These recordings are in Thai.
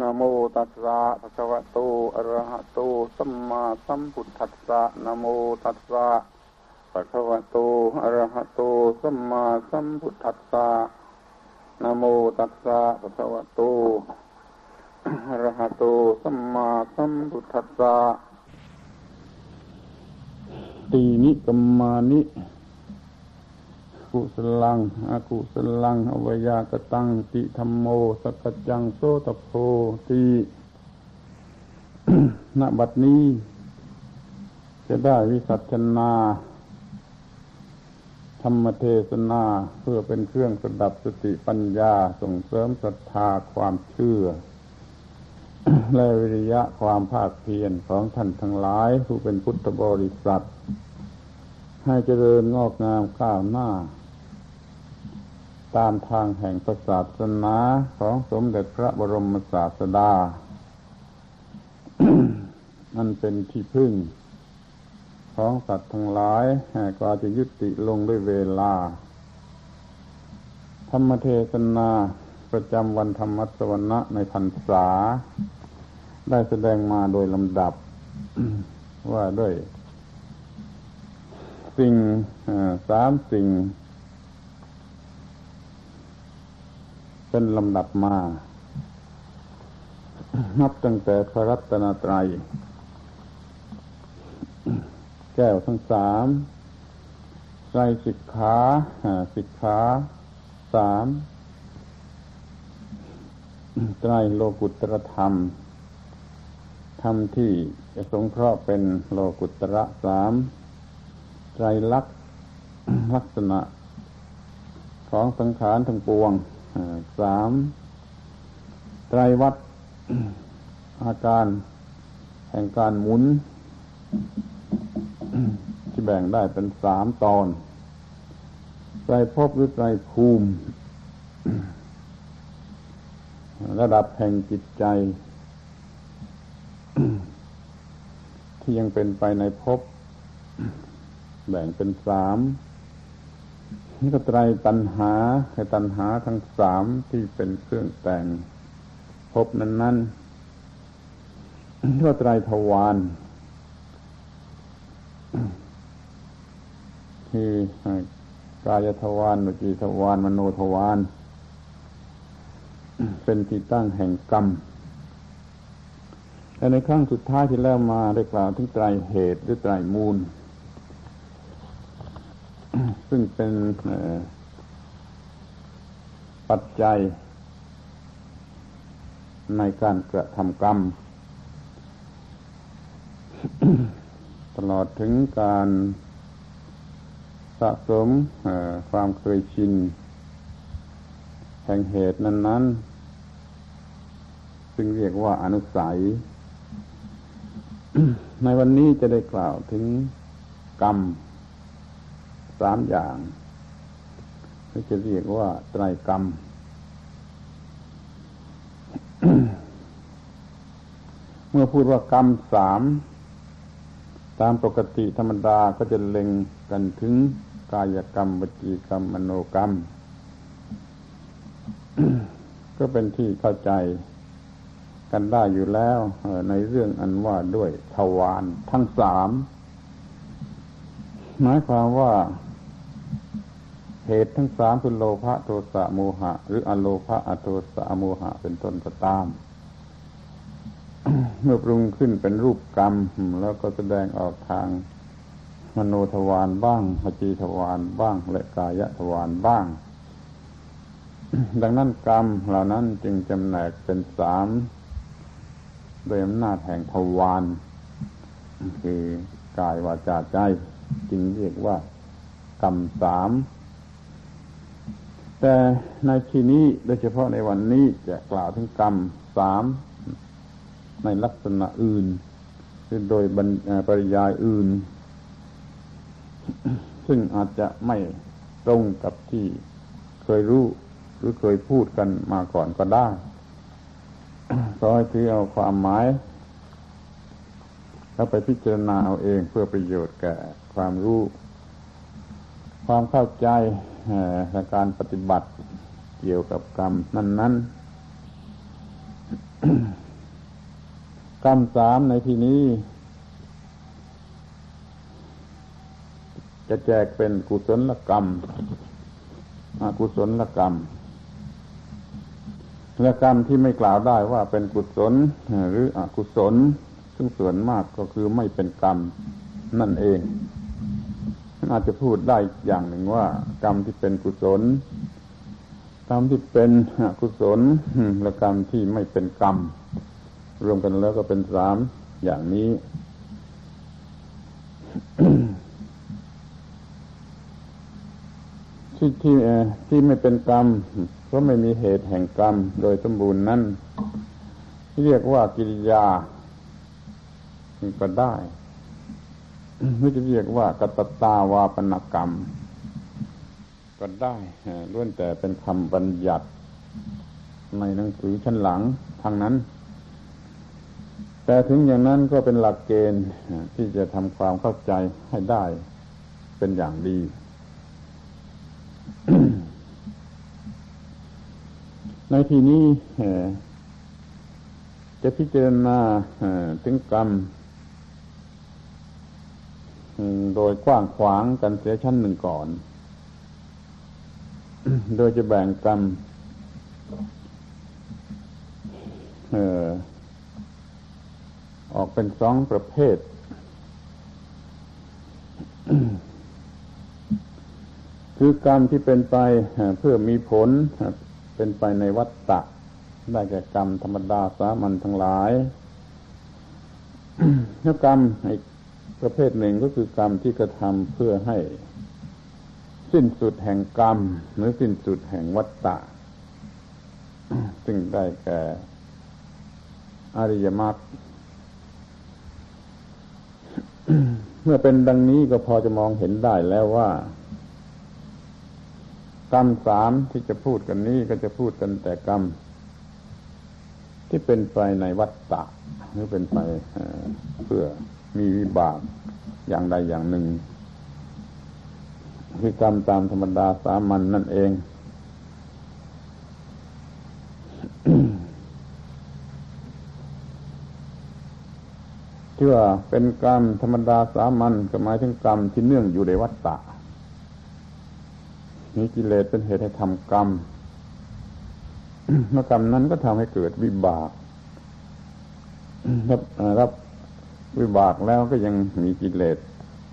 นะโมตัสสะภะคะวะโต อะระหะโต สัมมาสัมพุทธัสสะนะโมตัสสะภะคะวะโต อะระหะโต สัมมาสัมพุทธัสสะนะโมตัสสะภะคะวะโต อะระหะโต สัมมาสัมพุทธัสสะตีนิกัมมานิ กุสลังอากุสลังอวยากตังติธรรมโมสกจังโสตโพตีณบัดนี้ จะได้วิสัชนา ธรรมเทศนาเพื่อเป็นเครื่องสดับสติปัญญาส่งเสริมศรัทธาความเชื่อ และวิริยะความภาคเพียรของท่านทั้งหลาย ผู้เป็นพุทธบริษัทให้เจริญงอกงามก้าวหน้า ตามทางแห่งศาสนาของสมเด็จพระบรมศาสดามันเป็นที่พึ่ง ของสัตว์ทั้งหลายก็จะยุติลงด้วยเวลา ธรรมเทศนาประจำวันธรรมสวนะในพรรษา ได้แสดงมาโดยลำดับ ว่าด้วย สิ่งสามสิ่ง เป็นลำดับมา นับตั้งแต่พระรัตนตรัย แก้วทั้งสามไตรสิกขาสิกขาสามไตรโลกุตรธรรม ธรรมที่จะสงเคราะห์เป็นโลกุตระสามไตรลักษณ์ลักษณะของสังขารทั้งปวง สามไตรวัตอาการแห่งการหมุน ที่แบ่งได้เป็นสามตอนไตรภพหรือไตรภูมิ ระดับแห่งจิตใจ ที่ยังเป็นไปในภพแบ่งเป็นสาม นี่ก็ไตรตัณหาให้ตัณหาทั้งสามที่เป็นเครื่องแต่งพบนั้นนั้นก็ไตรทวารคือกายทวารวจีทวารมโนทวารเป็นที่ตั้งแห่งกรรมแต่ในครั้งสุดท้ายที่แล้วมาได้กล่าวถึงไตรเหตุหรือไตรมูล ซึ่งเป็นปัจจัย ในการกระทำกรรม ตลอดถึงการสะสมความเคยชินแห่งเหตุนั้น ๆ ซึ่งเรียกว่าอนุสัย ในวันนี้จะได้กล่าวถึงกรรม สามอย่างที่จะเรียกว่าไตรกรรม เมื่อพูดว่ากรรมสามตามปกติธรรมดาก็จะเล็งกันถึงกายกรรมวจีกรรม มโนกรรม ก็เป็นที่เข้าใจกันได้อยู่แล้วในเรื่องอันว่าด้วยทวารทั้งสามหมายความว่า เหตุทั้งสามคือโลภะโทสะโมหะ หรืออโลภะอโทสะโมหะ เป็นต้นก็ตาม เมื่อปรุงขึ้นเป็นรูปกรรม แล้วก็แสดงออกทางมโนทวารบ้างหจีทวารบ้าง และกายทวารบ้าง ดังนั้นกรรมเหล่านั้นจึงจำแนกเป็นสามโดยอำนาจแห่งทวารคือกายวาจาใจ จึงเรียกว่ากรรมสาม แต่ในที่นี้โดยเฉพาะในวันนี้จะกล่าวถึงกรรมสามในลักษณะอื่นคือโดยปริยายอื่น ซึ่งอาจจะไม่ตรงกับที่เคยรู้หรือเคยพูดกันมาก่อนก็ได้ก็ให้ถือเอาความหมายแล้วไปพิจารณาเอาเองเพื่อประโยชน์แก่ความรู้ ความเข้าใจ ในการปฏิบัติเกี่ยวกับกรรมนั้นกรรมสามในที่นี้ จะแจกเป็นกุศลกรรมอกุศลกรรมและกรรมที่ไม่กล่าวได้ว่าเป็นกุศลหรืออกุศล ซึ่งส่วนมากก็คือไม่เป็นกรรมนั่นเอง อาจจะพูดได้อย่างหนึ่งว่า กรรมที่เป็นกุศล กรรมที่เป็นอกุศลและกรรมที่ไม่เป็นกรรม รวมกันแล้วก็เป็นสามอย่างนี้ที่ที่ที่ไม่เป็นกรรม เพราะไม่มีเหตุแห่งกรรม โดยสมบูรณ์นั้นเรียกว่ากิริยาก็ได้ ไม่จะเรียกว่ากตตาวาปนกรรม ก็ได้ล้วนแต่เป็นคำบัญญัติในหนังสือชั้นหลังทางนั้น แต่ถึงอย่างนั้นก็เป็นหลักเกณฑ์ที่จะทำความเข้าใจให้ได้เป็นอย่างดี ในที่นี้จะพิจารณาถึงกรรม โดยกว้างขวางกันเสียชั้นหนึ่งก่อน โดยจะแบ่งกรรมออกเป็นสองประเภท คือกรรมที่เป็นไปเพื่อมีผลเป็นไปในวัฏฏะได้แก่กรรมธรรมดาสามัญทั้งหลายแล้วกรรมอีก ประเภทหนึ่งก็คือกรรมที่กระทำเพื่อให้ สิ้นสุดแห่งกรรม หรือสิ้นสุดแห่งวัฏฏะซึ่งได้แก่อริยมรรคเมื่อเป็นดังนี้ก็พอจะมองเห็นได้แล้วว่า กรรมสามที่จะพูดกันนี้ก็จะพูดกันแต่กรรม ที่เป็นไปในวัฏฏะหรือเป็นไปเพื่อ มีวิบากอย่างใดอย่างหนึ่งคือกรรมตามธรรมดาสามัญนนั่นเองที่ว่าเป็นกรรมธรรมดาสามัญก็หมายถึงกรรมที่เนื่องอยู่ในวัฏฏะมีกิเลสเป็นเหตุให้ทำกรรมเมื่อกรรมนั้นก็ทำให้เกิดวิบากรับรับ วิบากแล้วก็ยังมีกิเลส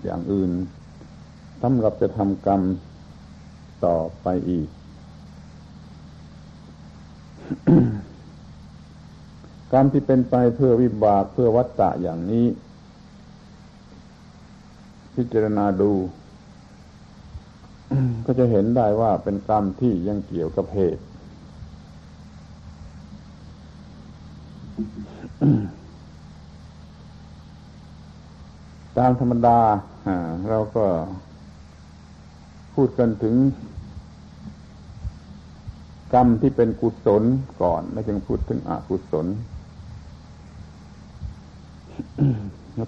อย่างอื่นสำหรับจะทำกรรมต่อไปอีก กรรมที่เป็นไปเพื่อวิบากเพื่อวัตตะอย่างนี้ พิจารณาดู ก็จะเห็นได้ว่าเป็นกรรมที่ยังเกี่ยวกับเหตุ ตามธรรมดาเราก็พูดกันถึงกรรมที่เป็นกุศลก่อน แล้วจึงพูดถึงอกุศล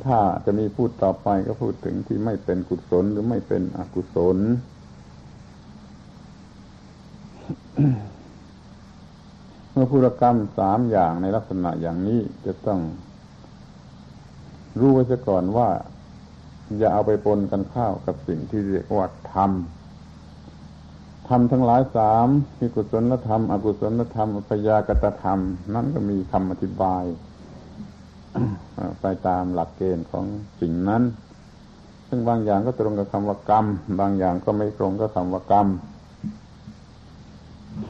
ถ้าจะมีพูดต่อไปก็พูดถึงที่ไม่เป็นกุศลหรือไม่เป็นอกุศล เมื่อพูดกรรมสามอย่างในลักษณะอย่างนี้จะต้องรู้ไว้ซะก่อนว่า อย่าเอาไปปนกันข้าวกับสิ่งที่เรียกว่าธรรมธรรมทั้งหลายสามที่กุศลธรรม อกุศลธรรมพยากตธรรม นั่นก็มีคำอธิบาย ไปตามหลักเกณฑ์ของสิ่งนั้น ซึ่งบางอย่างก็ตรงกับคำว่ากรรม บางอย่างก็ไม่ตรงกับคำว่ากรรม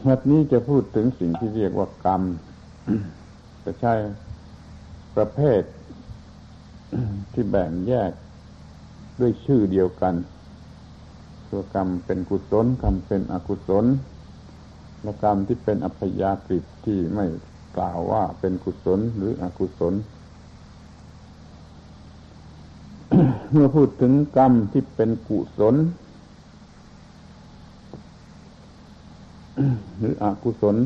แบบนี้จะพูดถึงสิ่งที่เรียกว่ากรรมจะใช่ประเภทที่แบ่งแยก ด้วยชื่อเดียวกันตัวกรรมเป็นกุศลกรรมเป็นอกุศลและกรรมที่เป็นอัพยากฤิที่ไม่กล่าวว่าเป็นกุศลหรืออกุศล เมื่อพูดถึงกรรมที่เป็นกุศล หรืออกุศล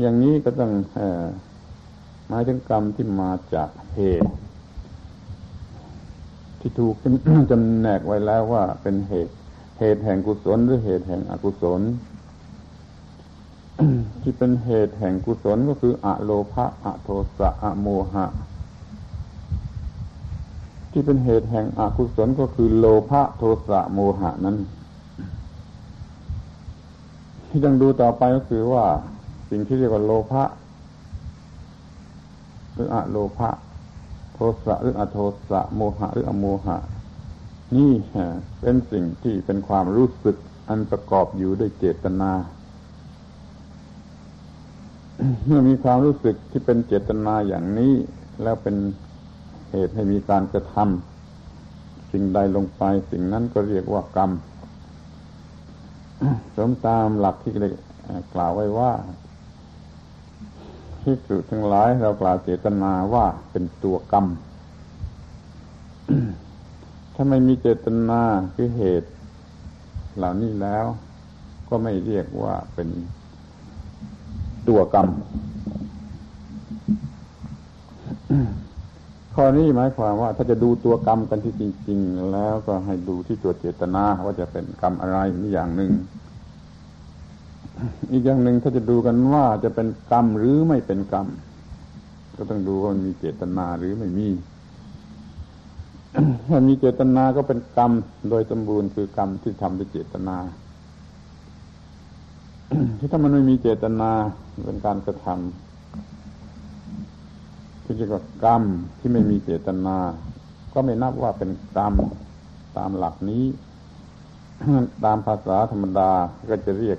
อย่างนี้ก็ต้องหมายถึงกรรมที่มาจากเหตุ ที่ถูกจำแนกไว้แล้วว่าเป็นเหตุ เหตุแห่งกุศลหรือเหตุแห่งอกุศล ที่เป็นเหตุแห่งกุศลก็คืออะโลภะอะโทสะอะโมหะ ที่เป็นเหตุแห่งอกุศลก็คือโลภะโทสะโมหะนั้น ที่ต้องดูต่อไปก็คือว่า สิ่งที่เรียกว่าโลภะหรืออะโลภะ สะหรืออโทสะโมหะหรืออโมหะ นี่เป็นสิ่งที่เป็นความรู้สึกอันประกอบอยู่ด้วยเจตนา เมื่อมีความรู้สึกที่เป็นเจตนาอย่างนี้ แล้วเป็นเหตุให้มีการกระทำสิ่งใดลงไป สิ่งนั้นก็เรียกว่ากรรมสมตามหลักที่ได้กล่าวไว้ว่า ที่สุดทั้งหลายเรากล่าวเจตนาว่าเป็นตัวกรรม ถ้าไม่มีเจตนาคือเหตุ เหล่านี้แล้ว ก็ไม่เรียกว่าเป็นตัวกรรม ข้อนี้หมายความว่า ถ้าจะดูตัวกรรมกันที่จริง ๆ แล้วก็ให้ดูที่ตัวเจตนาว่าจะเป็นกรรมอะไรนี่อย่างหนึ่ง อีกอย่างหนึ่งถ้าจะดูกันว่าจะเป็นกรรมหรือไม่เป็นกรรม ก็ต้องดูว่ามันมีเจตนาหรือไม่มี ถ้ามีเจตนาก็เป็นกรรม โดยสมบูรณ์คือกรรมที่ทำด้วยเจตนาที่ถ้ามันไม่มีเจตนาเป็นการกระทำที่เรียกว่ากรรมที่ไม่มีเจตนา ก็ไม่นับว่าเป็นกรรมตามหลักนี้ ตามภาษาธรรมดาก็จะเรียก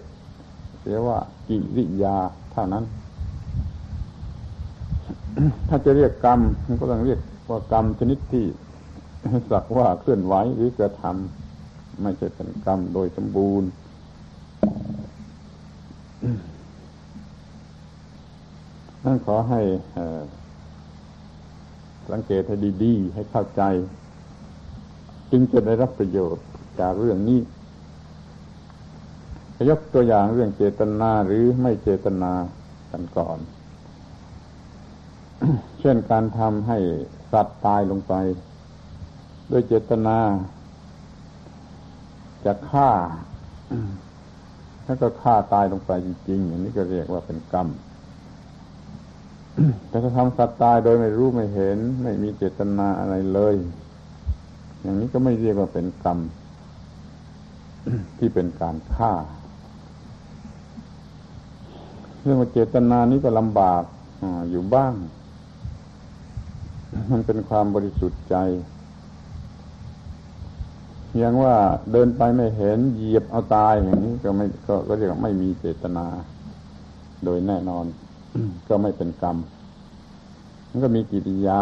เรียว่ากิริยาเท่านั้น ถ้าจะเรียกกรรมก็ต้องเรียกว่ากรรมชนิดที่สักว่าเคลื่อนไหวหรือกระทำไม่ใช่เป็นกรรมโดยสมบูรณ์นั่นขอให้สังเกตให้ดี ๆ ให้เข้าใจ จึงจะได้รับประโยชน์จากเรื่องนี้ ยกตัวอย่างเรื่องเจตนาหรือไม่เจตนากันก่อน เช่นการทำให้สัตว์ตายลงไป ด้วยเจตนา จะฆ่าแล้วก็ฆ่าตายลงไปจริงๆอย่างนี้ก็เรียกว่าเป็นกรรมแต่ถ้าทำสัตว์ตายโดยไม่รู้ไม่เห็น ไม่มีเจตนาอะไรเลย อย่างนี้ก็ไม่เรียกว่าเป็นกรรมที่เป็นการฆ่า เรื่องเจตนานี้ก็ลำบากอยู่บ้าง มันเป็นความบริสุทธิ์ใจย่างว่าเดินไปไม่เห็นเหยียบเอาตายอย่างนี้ก็ไม่ก็ก็เรียกไม่มีเจตนา โดยแน่นอน ก็ไม่เป็นกรรม มันก็มีกิริยา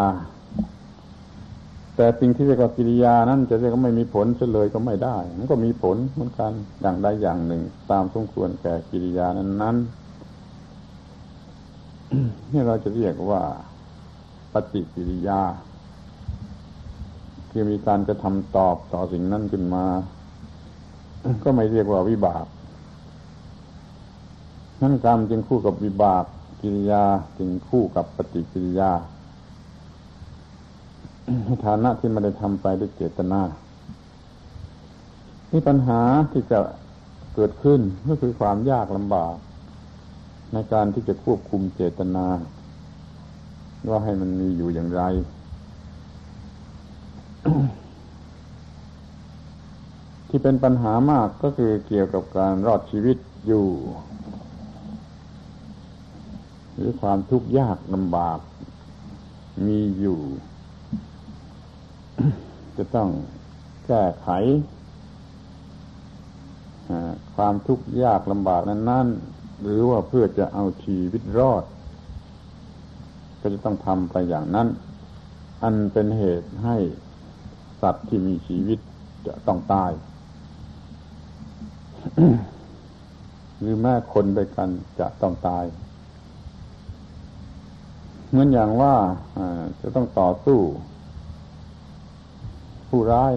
แต่สิ่งที่เรียกว่ากิริยานั้นจะเรียกว่าไม่มีผลเฉลยก็ไม่ได้ มันก็มีผลเหมือนกันอย่างใดอย่างหนึ่ง ตามสมควรแก่กิริยานั้นนั้ นี่เราจะเรียกว่าปฏิกิริยา คือมีการกระทำตอบต่อสิ่งนั้นขึ้นมา ก็ไม่เรียกว่าวิบากนั่นกรรมจึงคู่กับวิบากกิริยาจึงคู่กับปฏิกิริยาฐานะที่ไม่ได้ทำไปด้วยเจตนานี่ปัญหาที่จะเกิดขึ้นก็คือความยากลำบาก ในการที่จะควบคุมเจตนา ว่าให้มันมีอยู่อย่างไร ที่เป็นปัญหามากก็คือเกี่ยวกับการรอดชีวิตอยู่ หรือความทุกข์ยากลำบากมีอยู่ จะต้องแก้ไขความทุกข์ยากลำบากนั้นๆ หรือว่าเพื่อจะเอาชีวิตรอด ก็จะต้องทำไปอย่างนั้น อันเป็นเหตุให้สัตว์ที่มีชีวิตจะต้องตาย หรือแม่คนด้วยกันจะต้องตาย เหมือนอย่างว่าจะต้องต่อสู้ ผู้ร้าย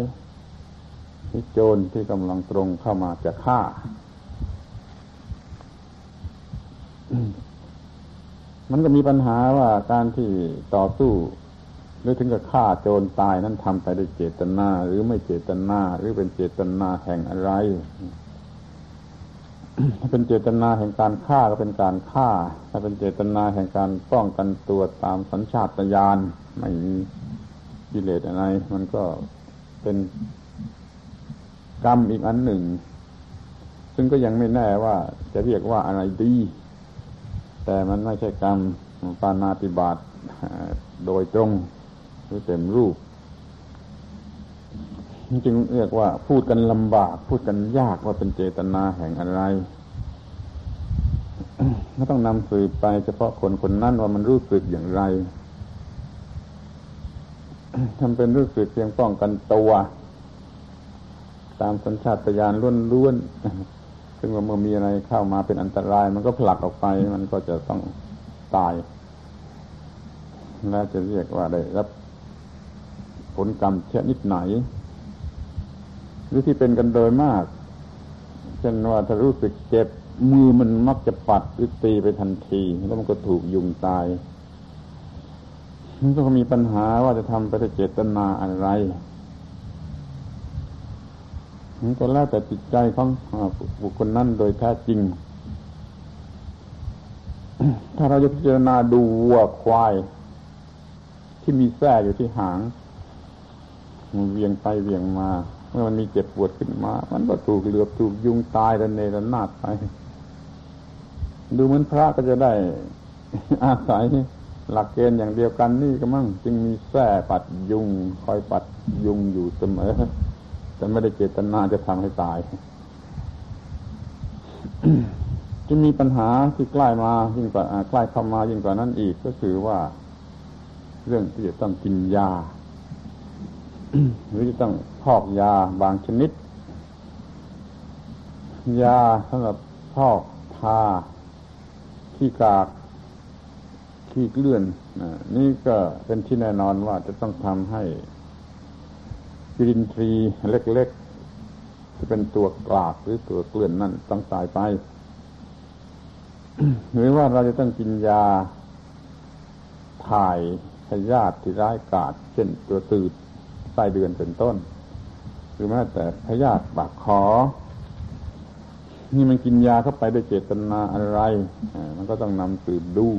ที่โจรที่กำลังตรงเข้ามาจะฆ่า มันก็มีปัญหาว่าการที่ต่อสู้ หรือถึงกับฆ่าโจรตายนั้นทำไปด้วยเจตนา หรือไม่เจตนา หรือเป็นเจตนาแห่งอะไรถ้าเป็นเจตนาแห่งการฆ่าก็เป็นการฆ่า ถ้าเป็นเจตนาแห่งการป้องกันตัวตามสัญชาตญาณไม่มีกิเลสอะไร มันก็เป็นกรรมอีกอันหนึ่ง ซึ่งก็ยังไม่แน่ว่าจะเรียกว่าอะไรดี แต่มันไม่ใช่กรรมปานาติบาตโดยตรงหรือเต็มรูป จึงเรียกว่าพูดกันลำบาก พูดกันยากว่าเป็นเจตนาแห่งอะไรก็ต้องนำสืบไปเฉพาะคนคนนั้นว่ามันรู้สึกอย่างไรทำเป็นรู้สึกเพียงป้องกันตัว ตามสัญชาตญาณล้วนๆ ซึ่งว่าเมื่อมีอะไรเข้ามาเป็นอันตราย มันก็ผลักออกไป มันก็จะต้องตาย แล้วจะเรียกว่าได้รับผลกรรมชนิดไหน หรือที่เป็นกันโดยมาก เช่นว่าถ้ารู้สึกเจ็บมือมันมักจะปัดหรือตีไปทันที แล้วมันก็ถูกยุงตายมันก็มีปัญหาว่าจะทำไปด้วยเจตนาอะไร นก็แล้วแต่จิตใจของบุคคลนั้นโดยแท้จริง ถ้าเราจะพิจารณาดูวัวควาย ที่มีแส้อยู่ที่หางมันเวียงไปเวียงมา เมื่อมันมีเจ็บปวดขึ้นมา มันก็ถูกเหลือบถูกยุงตายระเนระนาดไป ดูเหมือนพระก็จะได้อาศัยหลักเกณฑ์อย่างเดียวกันนี่ก็มั่ง จึงมีแส้ปัดยุง คอยปัดยุงอยู่เสมอ แต่ไม่ได้เจตนาจะทำให้ตาย จะมีปัญหาที่ใกล้มายิ่งกว่าใกล้เข้ามายิ่งกว่านั้นอีกก็คือว่า เรื่องที่จะต้องกินยา หรือจะต้องพอกยาบางชนิด ยาสำหรับพอกทาขี้กากขี้เกลื่อนนี่ก็เป็นที่แน่นอนว่าจะต้องทำให้ จุลินทรีย์เล็กๆที่เป็นตัวกลากหรือตัวเกลื่อนนั่นต้องตายไป หรือว่าเราจะต้องกินยาถ่ายพยาธิที่ร้ายกาจเช่นตัวตืดไส้เดือนเป็นต้น หรือแม้แต่พยาธิปากคอนี่มันกินยาเข้าไปด้วยเจตนาอะไร มันก็ต้องนำสืบดู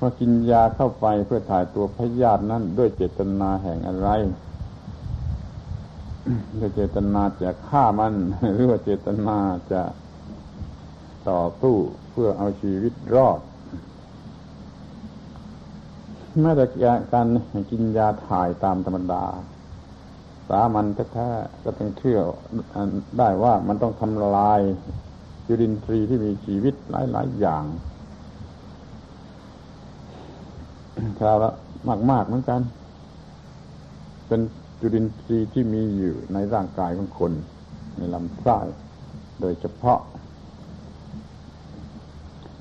ว่ากินยาเข้าไปเพื่อถ่ายตัวพยาธินั้นด้วยเจตนาแห่งอะไร ด้วยเจตนาจะฆ่ามัน หรือว่าเจตนาจะต่อสู้เพื่อเอาชีวิตรอดแม้แต่การกินยาถ่ายตามธรรมดา สามัญแท้ๆก็ต้องเชื่อได้ว่ามันต้องทำลายจุลินทรีย์ที่มีชีวิตหลายๆอย่างคราวละมากๆเหมือนกัน เป็น จุลินทรีย์ที่มีอยู่ในร่างกายของคน ในลำไส้โดยเฉพาะ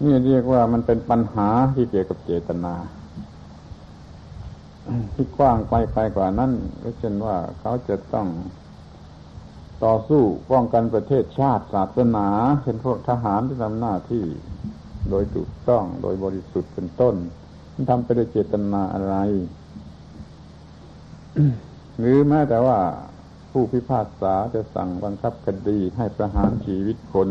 นี่เรียกว่ามันเป็นปัญหาที่เกี่ยวกับเจตนาที่กว้างไปไปกว่านั้นก็เช่นว่าเขาจะต้องต่อสู้ป้องกันประเทศชาติศาสนาเช่นพวกทหารที่ทำหน้าที่โดยถูกต้องโดยบริสุทธิ์เป็นต้นมันทำไปด้วยเจตนาอะไร หรือแม้แต่ว่าผู้พิพากษาจะสั่งบังคับคดีให้ประหารชีวิตคน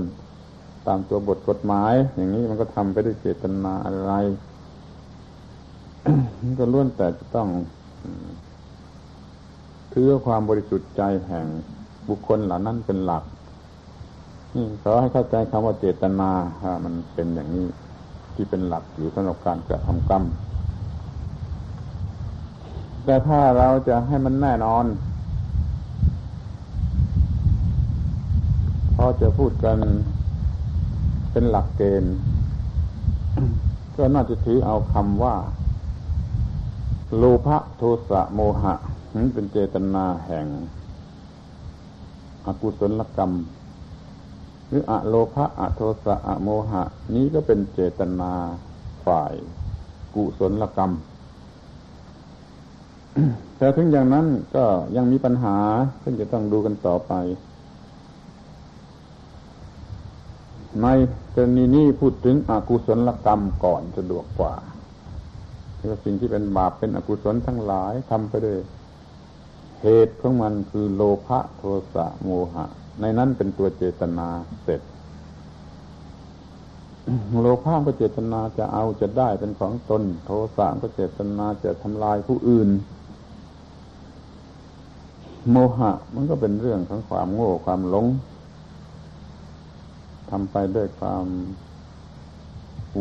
ตามตัวบทกฎหมาย อย่างนี้มันก็ทำไปด้วยเจตนาอะไรก็ล้วนแต่จะต้องถือความบริสุทธิ์ใจแห่งบุคคลเหล่านั้นเป็นหลักนี่ขอให้เข้าใจคำว่าเจตนาว่ามันเป็นอย่างนี้ที่เป็นหลักอยู่สำหรับการกระทำกรรม แต่ถ้าเราจะให้มันแน่นอน พอจะพูดกันเป็นหลักเกณฑ์ก็น่าจะถือเอาคำว่าโลภะโทสะโมหะเป็นเจตนาแห่งอกุศลกรรม หรืออะโลภะอะโทสะอะโมหะ นี้ก็เป็นเจตนาฝ่ายกุศลกรรม แต่ถึงอย่างนั้นก็ยังมีปัญหา ซึ่งจะต้องดูกันต่อไป ในกรณีนี้พูดถึงอกุศลกรรมก่อนสะดวกกว่าคือสิ่งที่เป็นบาปเป็นอกุศลทั้งหลายทำไปด้วยเหตุของมันคือโลภะโทสะโมหะ ในนั้นเป็นตัวเจตนาเสร็จ โลภะก็เจตนาจะเอาจะได้เป็นของตน โทสะก็เจตนาจะทำลายผู้อื่น โมหะ มันก็เป็นเรื่องของความโง่ความหลงทำไปด้วยความ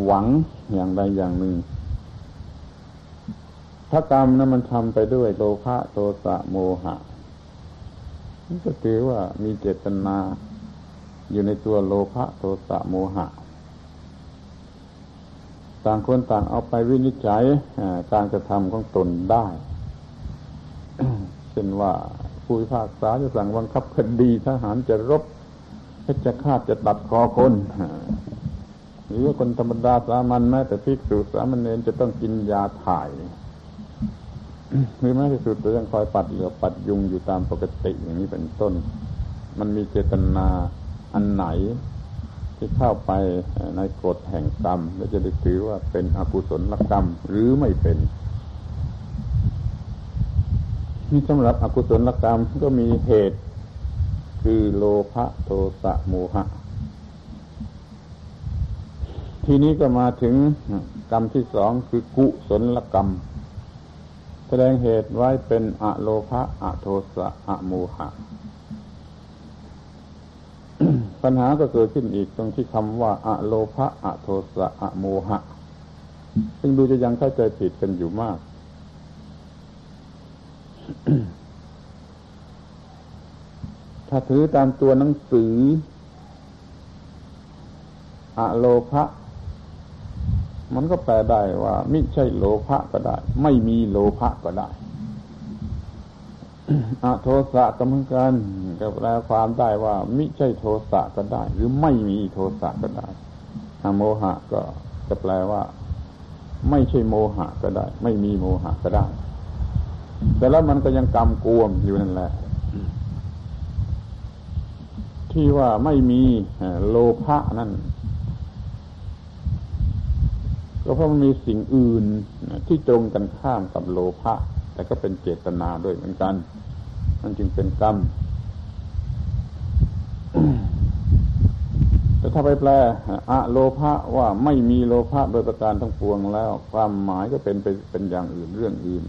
หวังอย่างใดอย่างหนึ่งถ้ากรรมนั้นมันทำไปด้วยโลภะโทสะโมหะมันก็ถือว่ามีเจตนา อยู่ในตัวโลภะโทสะโมหะ ต่างคนต่างเอาไปวินิจฉัยการกระทำของตนได้ เช่นว่า ผู้พิพากษาจะสั่งบังคับคดีทหารจะรบเพชจะฆ่าจะตัดคอคนหรือว่าคนธรรมดาสามัญแม้แต่ภิกษุสามเณรจะต้องกินยาถ่ายหรือแม้ที่สุดจะยังคอยปัดเหลือปัดยุงอยู่ตามปกติอย่างนี้เป็นต้น มันมีเจตนาอันไหน ที่เข้าไปในกฎแห่งกรรม แล้วจะได้ถือว่าเป็นอกุศลกรรมหรือไม่เป็น นี่สำหรับอกุศลกรรมก็มีเหตุ คือโลภะโทสะโมหะ ทีนี้ก็มาถึงกรรมที่สองคือกุศลกรรม แสดงเหตุไว้เป็นอะโลภะอะโทสะอะโมหะ ปัญหาก็เกิดขึ้นอีกตรงที่คำว่าอะโลภะอะโทสะอะโมหะ ซึ่งดูจะยังเข้าใจผิดกันอยู่มาก ถ้าถือตามตัวหนังสือ อะโลภะมันก็แปลได้ว่าไม่ใช่โลภะก็ได้ ไม่มีโลภะก็ได้อะโทสะก็เหมือนกันก็แปลความได้ว่าไม่ใช่โทสะก็ได้ หรือไม่มีโทสะก็ได้อโมหะก็จะแปลว่า ไม่ใช่โมหะก็ได้ ไม่มีโมหะก็ได้ แต่แล้วมันก็ยังกำกวมอยู่นั่นแหละ ที่ว่าไม่มีโลภะนั่น ก็เพราะมันมีสิ่งอื่นที่ตรงกันข้ามกับโลภะแต่ก็เป็นเจตนาด้วยเหมือนกัน มันจึงเป็นกรรมแต่ถ้าไปแปลอะโลภะว่าไม่มีโลภะโดยประการทั้งปวงแล้ว ความหมายก็เป็นไปเป็นอย่างอื่นเรื่องอื่น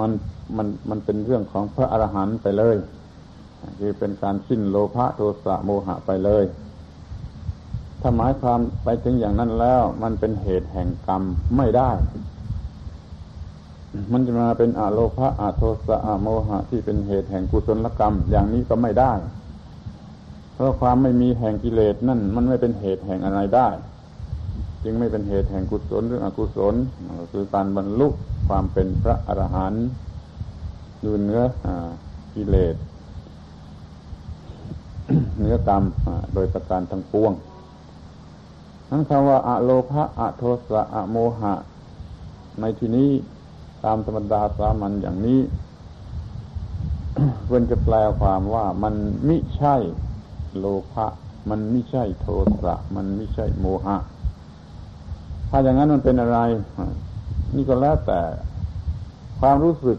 มันมันมันเป็นเรื่องของพระอรหันต์ไปเลยคือเป็นการสิ้นโลภะโทสะโมหะไปเลย ถ้าหมายความไปถึงอย่างนั้นแล้ว มันเป็นเหตุแห่งกรรมไม่ได้ มันจะมาเป็นอะโลภะอะโทสะอะโมหะ ที่เป็นเหตุแห่งกุศลกรรม อย่างนี้ก็ไม่ได้ เพราะความไม่มีแห่งกิเลสนั่น มันไม่เป็นเหตุแห่งอะไรได้ จึงไม่เป็นเหตุแห่งกุศลหรืออกุศลคือการบรรลุความเป็นพระอรหันต์ดูเนื้อกิเลสเนื้อกรรมโดยประการทั้งปวงนั้นคำว่าอะโลภะอะโทสะอะโมหะ ในที่นี้ตามธรรมดาสามัญอย่างนี้ควรจะแปลความว่ามันไม่ใช่โลภะมันไม่ใช่โทสะ มันไม่ใช่โมหะ ถ้าอย่างนั้นมันเป็นอะไร นี่ก็แล้วแต่ความรู้สึก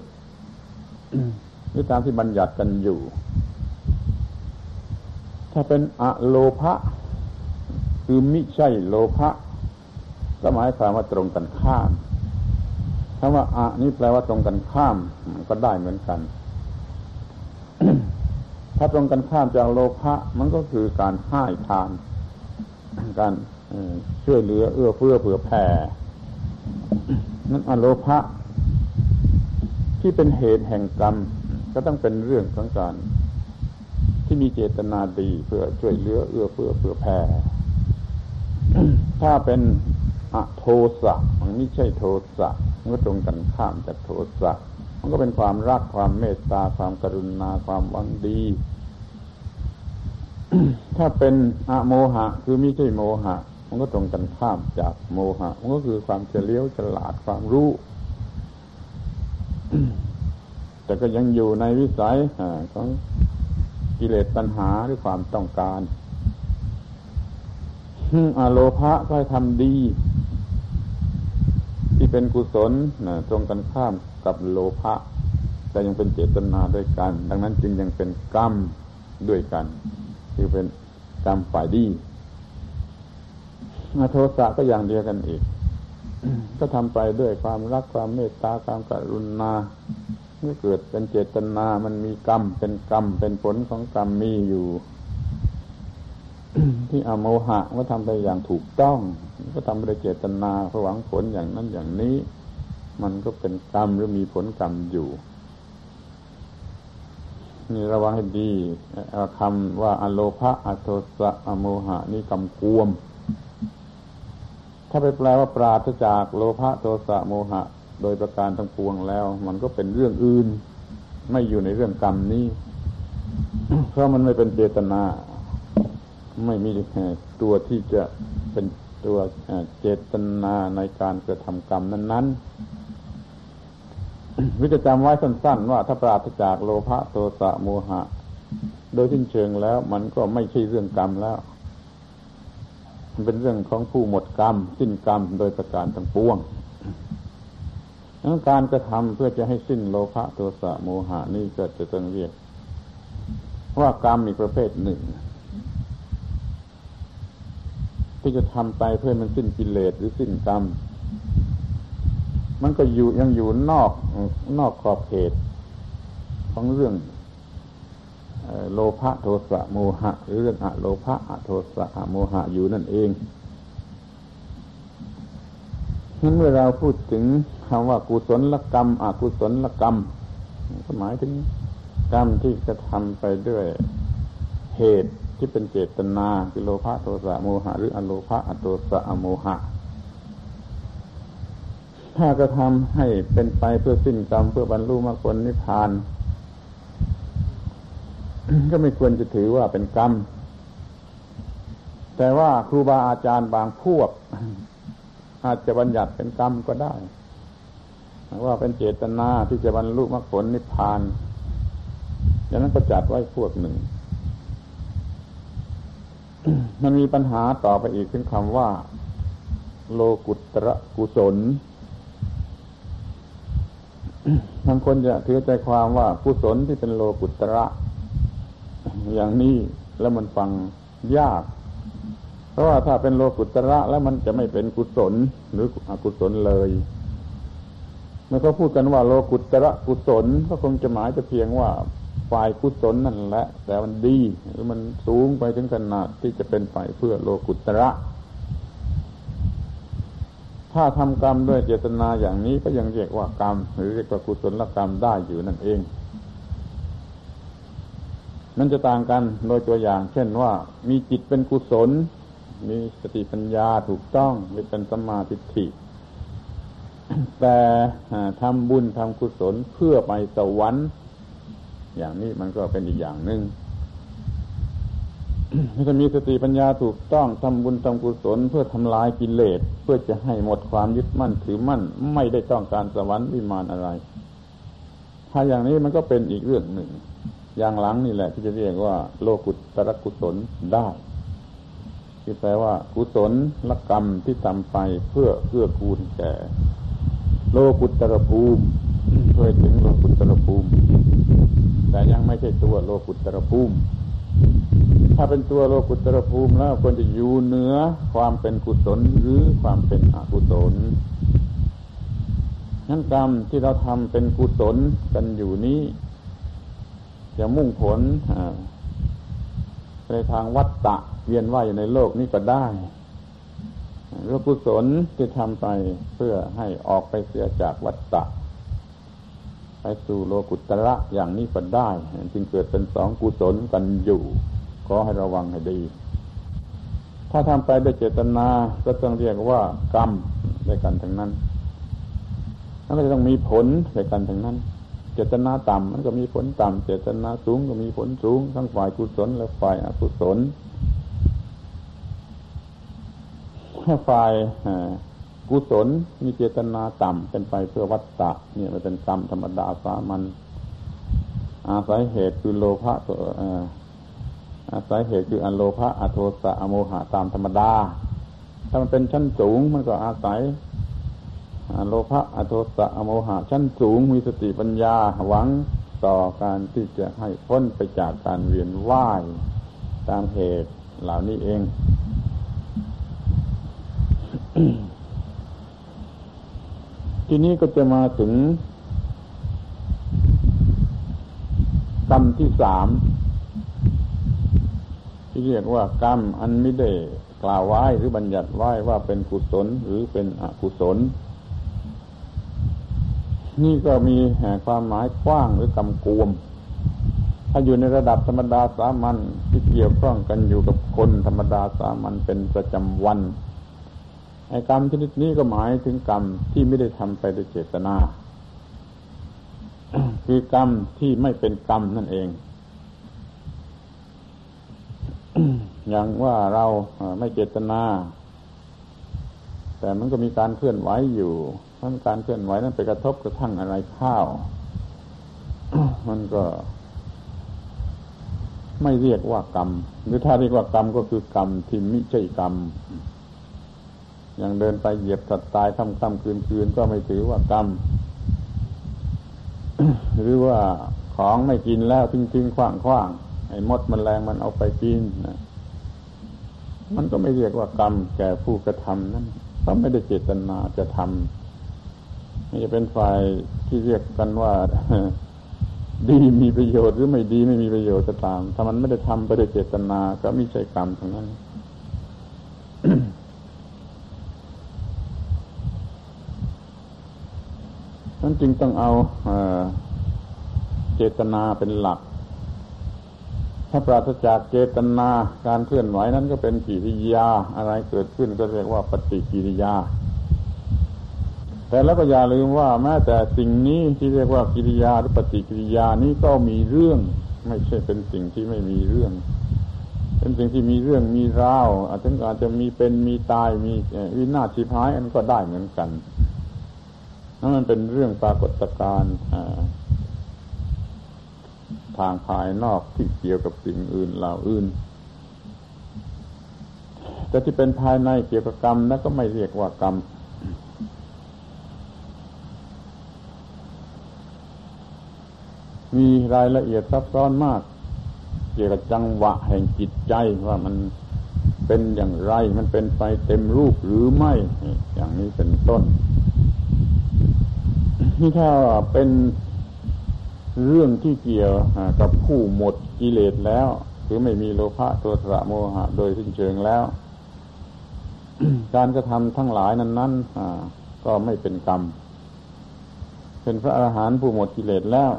นี่ตามที่บัญญัติกันอยู่ ถ้าเป็นอะโลภะคือมิใช่โลภะก็หมายความว่าตรงกันข้ามคำว่าอะนี่แปลว่าตรงกันข้ามก็ได้เหมือนกัน ถ้าตรงกันข้ามจากโลภะมันก็คือการให้ทาน การ ช่วยเหลือ เอื้อเฟื้อเผื่อแผ่นั้นอโลภะที่เป็นเหตุแห่งกรรม ก็ต้องเป็นเรื่องของการที่มีเจตนาดีเพื่อช่วยเหลือ เอื้อเฟื้อเพื่อแผ่ถ้าเป็นอโทสะมันไม่ใช่โทสะมันก็ตรงกันข้ามจากโทสะมันก็เป็นความรักความเมตตาความกรุณาความหวังดี ถ้าเป็นอโมหะ คือไม่ใช่โมหะ มันก็ตรงกันข้ามจากโมหะ มันก็คือความเฉลียวฉลาดความรู้ แต่ก็ยังอยู่ในวิสัยของกิเลสตัณหาหรือความต้องการอโลภะก็ทำดี ที่เป็นกุศลนะตรงกันข้ามกับโลภะแต่ยังเป็นเจตนาด้วยกัน ดังนั้นจึงยังเป็นกรรมด้วยกัน คือเป็นกรรมฝ่ายดี โทสะก็อย่างเดียวกันอีก ก็ทำไปด้วยความรักความเมตตาความกรุณาเมื่อเกิดเป็นเจตนา มันมีกรรม เป็นกรรม เป็นผลของกรรมมีอยู่ ที่อโมหะก็ทำไปอย่างถูกต้อง ก็ทำไปด้วยเจตนาหวังผลอย่างนั้นอย่างนี้ มันก็เป็นกรรมหรือมีผลกรรมอยู่นี่ระวังให้ดีคำว่าอโลภะอโทสะอโมหะนี่กำกวม ถ้าไปแปลว่าปราศจากโลภะโทสะโมหะ โดยประการทั้งปวงแล้ว มันก็เป็นเรื่องอื่น ไม่อยู่ในเรื่องกรรมนี้ เพราะมันไม่เป็นเจตนา ไม่มีตัวที่จะเป็นตัวเจตนาในการกระทำกรรมนั้น ๆ วิจะจำไว้สั้น ๆ ว่าถ้าปราศจากโลภะโทสะโมหะ โดยสิ้นเชิงแล้ว มันก็ไม่ใช่เรื่องกรรมแล้ว มันเป็นเรื่องของผู้หมดกรรม สิ้นกรรมโดยประการทั้งปวงการกระทำเพื่อจะให้สิ้นโลภะโทสะโมหะนี่ก็จะต้องเรียกว่ากรรมอีกประเภทหนึ่ง ที่จะทำไปเพื่อมันสิ้นกิเลสหรือสิ้นกรรม มันก็อยู่ยังอยู่นอกนอกขอบเขตของเรื่อง โลภะโทสะโมหะ หรือเรื่องอะโลภะอะโทสะอะโมหะอยู่นั่นเองนั้นเมื่อเราพูดถึงคำว่ากุศลกรรมอกุศลกรรมก็หมายถึงกรรมที่กระทำไปด้วยเหตุที่เป็นเจตนาคือโลภะโทสะโมหะ หรืออโลภะอโทสะอโมหะ ถ้ากระทำให้เป็นไปเพื่อสิ้นกรรมเพื่อบรรลุมรรคผลนิพพาน ก็ไม่ควรจะถือว่าเป็นกรรม แต่ว่าครูบาอาจารย์บางพวก อาจจะบัญญัติเป็นกรรมก็ได้ ว่าเป็นเจตนาที่จะบรรลุมรรคผลนิพพานอย่างนั้นก็จัดไว้พวกหนึ่ง มันมีปัญหาต่อไปอีกถึงคำว่า โลกุตระกุศลบางคนจะถือใจความว่ากุศลที่เป็นโลกุตระ อย่างนี้แล้วมันฟังยาก เพราะว่าถ้าเป็นโลกุตระแล้วมันจะไม่เป็นกุศลหรืออกุศลเลยเมื่อเขาพูดกันว่าโลกุตระกุศลก็คงจะหมายจะเพียงว่าฝ่ายกุศลนั่นแหละ แต่มันดีหรือมันสูงไปถึงขนาดที่จะเป็นฝ่ายเพื่อโลกุตระ ถ้าทำกรรมด้วยเจตนาอย่างนี้ก็ยังเรียกว่ากรรม หรือเรียกว่ากุศลกรรมได้อยู่นั่นเอง นั่นจะต่างกันโดยตัวอย่าง เช่นว่ามีจิตเป็นกุศล มีสติปัญญาถูกต้องหรือเป็นสมาธิิแต่ทำบุญทำกุศลเพื่อไปสวรรค์อย่างนี้มันก็เป็นอีกอย่างหนึ่งถ้ามีสติปัญญาถูกต้องทำบุญทำกุศล เพื่อทำลายกิเลสเพื่อจะให้หมดความยึดมั่นถือมั่น ไม่ได้ต้องการสวรรค์วิมานอะไร ถ้าอย่างนี้มันก็เป็นอีกเรื่องหนึ่ง อย่างหลังนี่แหละ ที่จะเรียกว่า โลกุตรกุศลได้ที่แปลว่า กุศลลกรรมที่ทำไปเพื่อเพื่อกูลแก่ โลกุตรภูมิเพื่อถึงโลกุตรภูมิ แต่ยังไม่ใช่ตัวโลกุตรภูมิ ถ้าเป็นตัวโลกุตรภูมิแล้วควรจะอยู่เหนือความเป็นกุศลหรือความเป็นอกุศลนั้นกรรมที่เราทำเป็นกุศลกันอยู่นี้ จะมุ่งผลในทางวัฏฏะเวียนว่ายอยู่ในโลกนี้ก็ได้หรือกุศลที่ทำไปเพื่อให้ออกไปเสียจากวัฏฏะไปสู่โลกุตระอย่างนี้ก็ได้ จึงเกิดเป็นสองกุศลกันอยู่ ขอให้ระวังให้ดี ถ้าทำไปด้วยเจตนาก็ต้องเรียกว่ากรรมด้วยกันทั้งนั้นแล้วก็จะต้องมีผลด้วยกันทั้งนั้น เจตนาต่ำมันก็มีผลต่ำเจตนาสูงก็มีผลสูง ทั้งฝ่ายกุศลและฝ่ายอกุศลฝ่ายกุศลมีเจตนาต่ำเป็นไปเพื่อวัตตะเนี่ยมันเป็นกรรมธรรมดาสามัญอาศัยเหตุคือโลภะตัวอาศัยเหตุคืออโลภะอโทสะอโมหะตามธรรมดา ถ้ามันเป็นชั้นสูงมันก็อาศัย โลภะอโทสะอโมหะชั้นสูงมีสติปัญญาหวังต่อการที่จะให้พ้นไปจากการเวียนว่ายตามเหตุเหล่านี้เอง ทีนี้ก็จะมาถึงกรรมที่สามที่เรียกว่ากรรมอันไม่ได้กล่าวไว้หรือบัญญัติไว้ว่าเป็นกุศลหรือเป็นอกุศล นี่ก็มีความหมายกว้างหรือกำกวม ถ้าอยู่ในระดับธรรมดาสามัญที่เกี่ยวข้องกันอยู่กับคนธรรมดาสามัญเป็นประจำวันไอ้กรรมชนิดนี้ก็หมายถึงกรรมที่ไม่ได้ทำไปโดยเจตนา คือกรรมที่ไม่เป็นกรรมนั่นเอง อย่างว่าเราไม่เจตนา แต่มันก็มีการเคลื่อนไหวอยู่ เพราะการเคลื่อนไหวนั้นไปกระทบกระทั่งอะไรข้าว มันก็ ไม่เรียกว่ากรรม หรือถ้าเรียกว่ากรรมก็คือกรรมที่มิใช่กรรมอย่างเดินไปเหยียบสัตว์ตายทำกรรมคืนคืนก็ไม่ถือว่ากรรม หรือว่าของไม่กินแล้วทิ้งทิ้งคว้างคว้างไอ้มดมันแรงมันเอาไปกินนะมันก็ไม่เรียกว่ากรรมแก่ผู้กระทำนั้นเขาไม่ได้เจตนาจะทำไม่จะเป็นฝ่ายที่เรียกกันว่าดีมีประโยชน์หรือไม่ดีไม่มีประโยชน์ก็ตาม ถ้ามันไม่ได้ทำไปด้วยเจตนาก็ไม่ใช่กรรมทั้งนั้นนั้นจึงต้องเอาเจตนาเป็นหลัก ถ้าปราศจากเจตนาการเคลื่อนไหวนั้นก็เป็นกิริยา อะไรเกิดขึ้นก็เรียกว่าปฏิกิริยา แต่แล้วก็อย่าลืมว่าแม้แต่สิ่งนี้ที่เรียกว่ากิริยาหรือปฏิกิริยานี้ก็มีเรื่อง ไม่ใช่เป็นสิ่งที่ไม่มีเรื่อง เป็นสิ่งที่มีเรื่องมีราวอาจจะอาจจะมีเป็นมีตายมีวินาศชีพายอันก็ได้เหมือนกันนั่นมันเป็นเรื่องปรากฏการณ์ทางภายนอกที่เกี่ยวกับสิ่งอื่นเหล่าอื่น แต่ที่เป็นภายในเกี่ยวกับกรรมนั้นก็ไม่เรียกว่ากรรม มีรายละเอียดซับซ้อนมาก เกี่ยวกับจังหวะแห่งจิตใจว่ามันเป็นอย่างไร มันเป็นไปเต็มรูปหรือไม่ อย่างนี้เป็นต้นนี่ถ้าเป็นเรื่องที่เกี่ยวกับผู้หมดกิเลสแล้ว คือไม่มีโลภะตัวสะโมหะ โดยสิ้นเชิงแล้ว การกระทำทั้งหลายนั้นนั้นก็ไม่เป็นกรรม เป็นพระอาหารหันต์ผู้หมดกิเลสแล้ว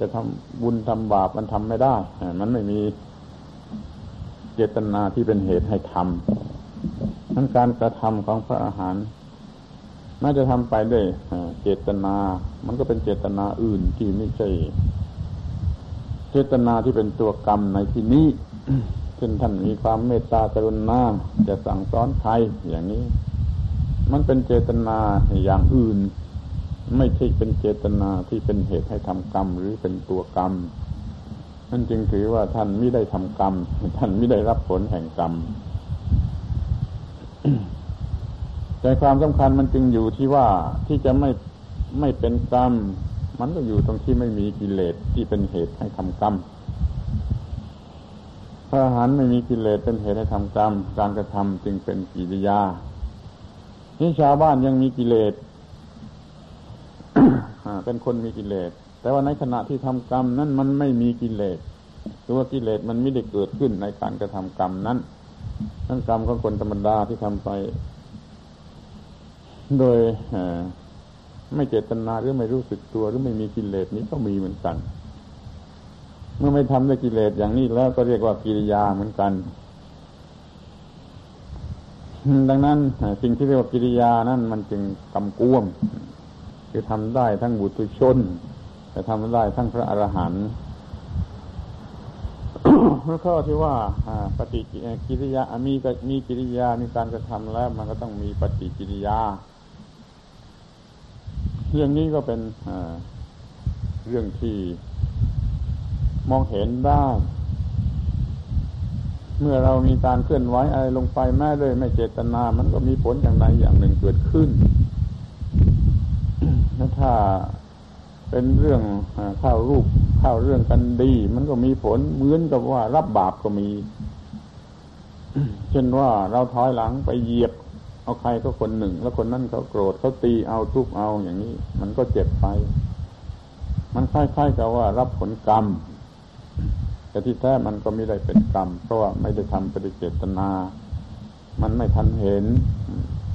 จะทำบุญทำบาปมันทำไม่ได้ มันไม่มีเจตนาที่เป็นเหตุให้ทำทั้งการกระทำของพระอาหารนต์แม้จะทำไปด้วยเจตนา มันก็เป็นเจตนาอื่นที่ไม่ใช่ เจตนาที่เป็นตัวกรรมในที่นี้เช่นท่านมีความเมตตากรุณาจะสั่งสอนใครอย่างนี้ มันเป็นเจตนาอย่างอื่น ไม่ใช่เป็นเจตนาที่เป็นเหตุให้ทำกรรมหรือเป็นตัวกรรมนั่นจึงถือว่าท่านไม่ได้ทำกรรม ท่านไม่ได้รับผลแห่งกรรมแต่ความสำคัญมันจึงอยู่ที่ว่าที่จะไม่ไม่เป็นกรรม มันก็อยู่ตรงที่ไม่มีกิเลสที่เป็นเหตุให้ทำกรรมพระอรหันต์ไม่มีกิเลสเป็นเหตุให้ทำกรรม การกระทำจึงเป็นกิริยานี่ชาวบ้านยังมีกิเลส เป็นคนมีกิเลส แต่ว่าในขณะที่ทำกรรมนั้นมันไม่มีกิเลสตัวกิเลสมันไม่ได้เกิดขึ้นในการกระทำกรรมนั้นนั่นกรรมของคนธรรมดาที่ทำไป โดยไม่เจตนาหรือไม่รู้สึกตัวหรือไม่มีกิเลสนี้ก็มีเหมือนกัน เมื่อไม่ทำด้วยกิเลสอย่างนี้แล้วก็เรียกว่ากิริยาเหมือนกัน ดังนั้นสิ่งที่เรียกว่ากิริยานั้นมันจึงกำกวม คือทำได้ทั้งบุตรชนแต่ทำได้ทั้งพระอรหันต์เมื่อข้อที่ว่าปฏิกิริยามีมีกิริยามีการกระทำแล้วมันก็ต้องมีปฏิกิริยา เรื่องนี้ก็เป็นเรื่องที่มองเห็นได้เมื่อเรามีการเคลื่อนไหวอะไรลงไปแม้เลยไม่เจตนา มันก็มีผลอย่างใดอย่างหนึ่งเกิดขึ้น ถ้าเป็นเรื่องเข้ารูปเข้าเรื่องกันดี มันก็มีผลเหมือนกับว่ารับบาปก็มี เช่นว่าเราถอยหลังไปเหยียบ เอาใครก็คนหนึ่ง แล้วคนนั้นเขาโกรธเขาตีเอาทุบเอาอย่างนี้ มันก็เจ็บไป มันคล้ายๆกับว่ารับผลกรรม แต่ที่แท้มันก็ไม่ได้เป็นกรรม เพราะว่าไม่ได้ทำปฏิเจตนา มันไม่ทันเห็น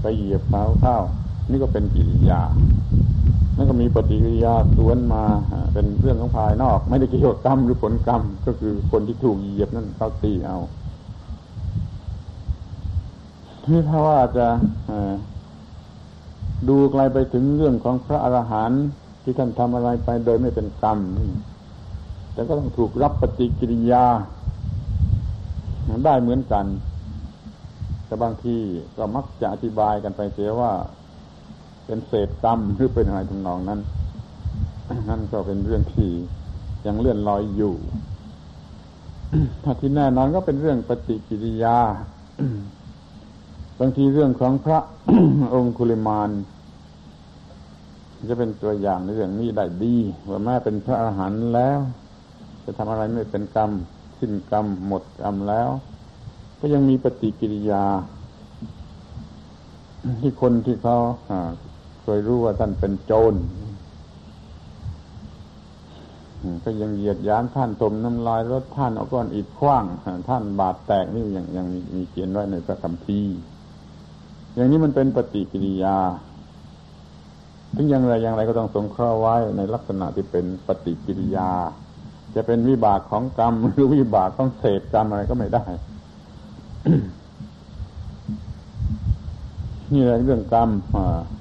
ไปเหยียบเขาเข้า นี่ก็เป็นกิริยานั่นก็มีปฏิกิริยาสวนมาเป็นเรื่องของภายนอก ไม่ได้เกี่ยวกับกรรมหรือผลกรรม ก็คือคนที่ถูกเหยียบนั่นเขาตีเอานี่ถ้าว่าจะดูไกลไปถึงเรื่องของพระอรหันต์ที่ท่านทำอะไรไปโดยไม่เป็นกรรมแต่ก็ต้องถูกรับปฏิกิริยา ได้เหมือนกัน แต่บางทีก็มักจะอธิบายกันไปเสียว่า เป็นเศษกรรมหรือเป็นอะไรทำนองนั้น นั่นก็เป็นเรื่องที่ยังเลื่อนลอยอยู่ ถ้าที่แน่นอนก็เป็นเรื่องปฏิกิริยา บางทีเรื่องของพระองคุลิมานจะเป็นตัวอย่างในเรื่องนี้ได้ดี ว่าแม่เป็นพระอาหารแล้ว จะทำอะไรไม่เป็นกรรม สิ้นกรรม หมดกรรมแล้ว ก็ยังมีปฏิกิริยา ที่คนที่เขา เคยรู้ว่าท่านเป็นโจรก็ยังเหยียดยามท่านตมน้ำลายรถท่านเอาก้อนอิฐคว้างท่านบาดแตกนี่ยังยังมีมีเขียนไว้ในพระคัมภีร์อย่างนี้มันเป็นปฏิกิริยา ถึงอย่างไรอย่างไรก็ต้องสงเคราะห์ไว้ในลักษณะที่เป็นปฏิกิริยา จะเป็นวิบากของกรรมหรือวิบากของเศษกรรมอะไรก็ไม่ได้ นี่แหละเรื่องกรรม